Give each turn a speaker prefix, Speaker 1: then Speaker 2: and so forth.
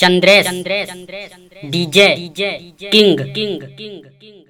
Speaker 1: Chandresh DJ king king king king.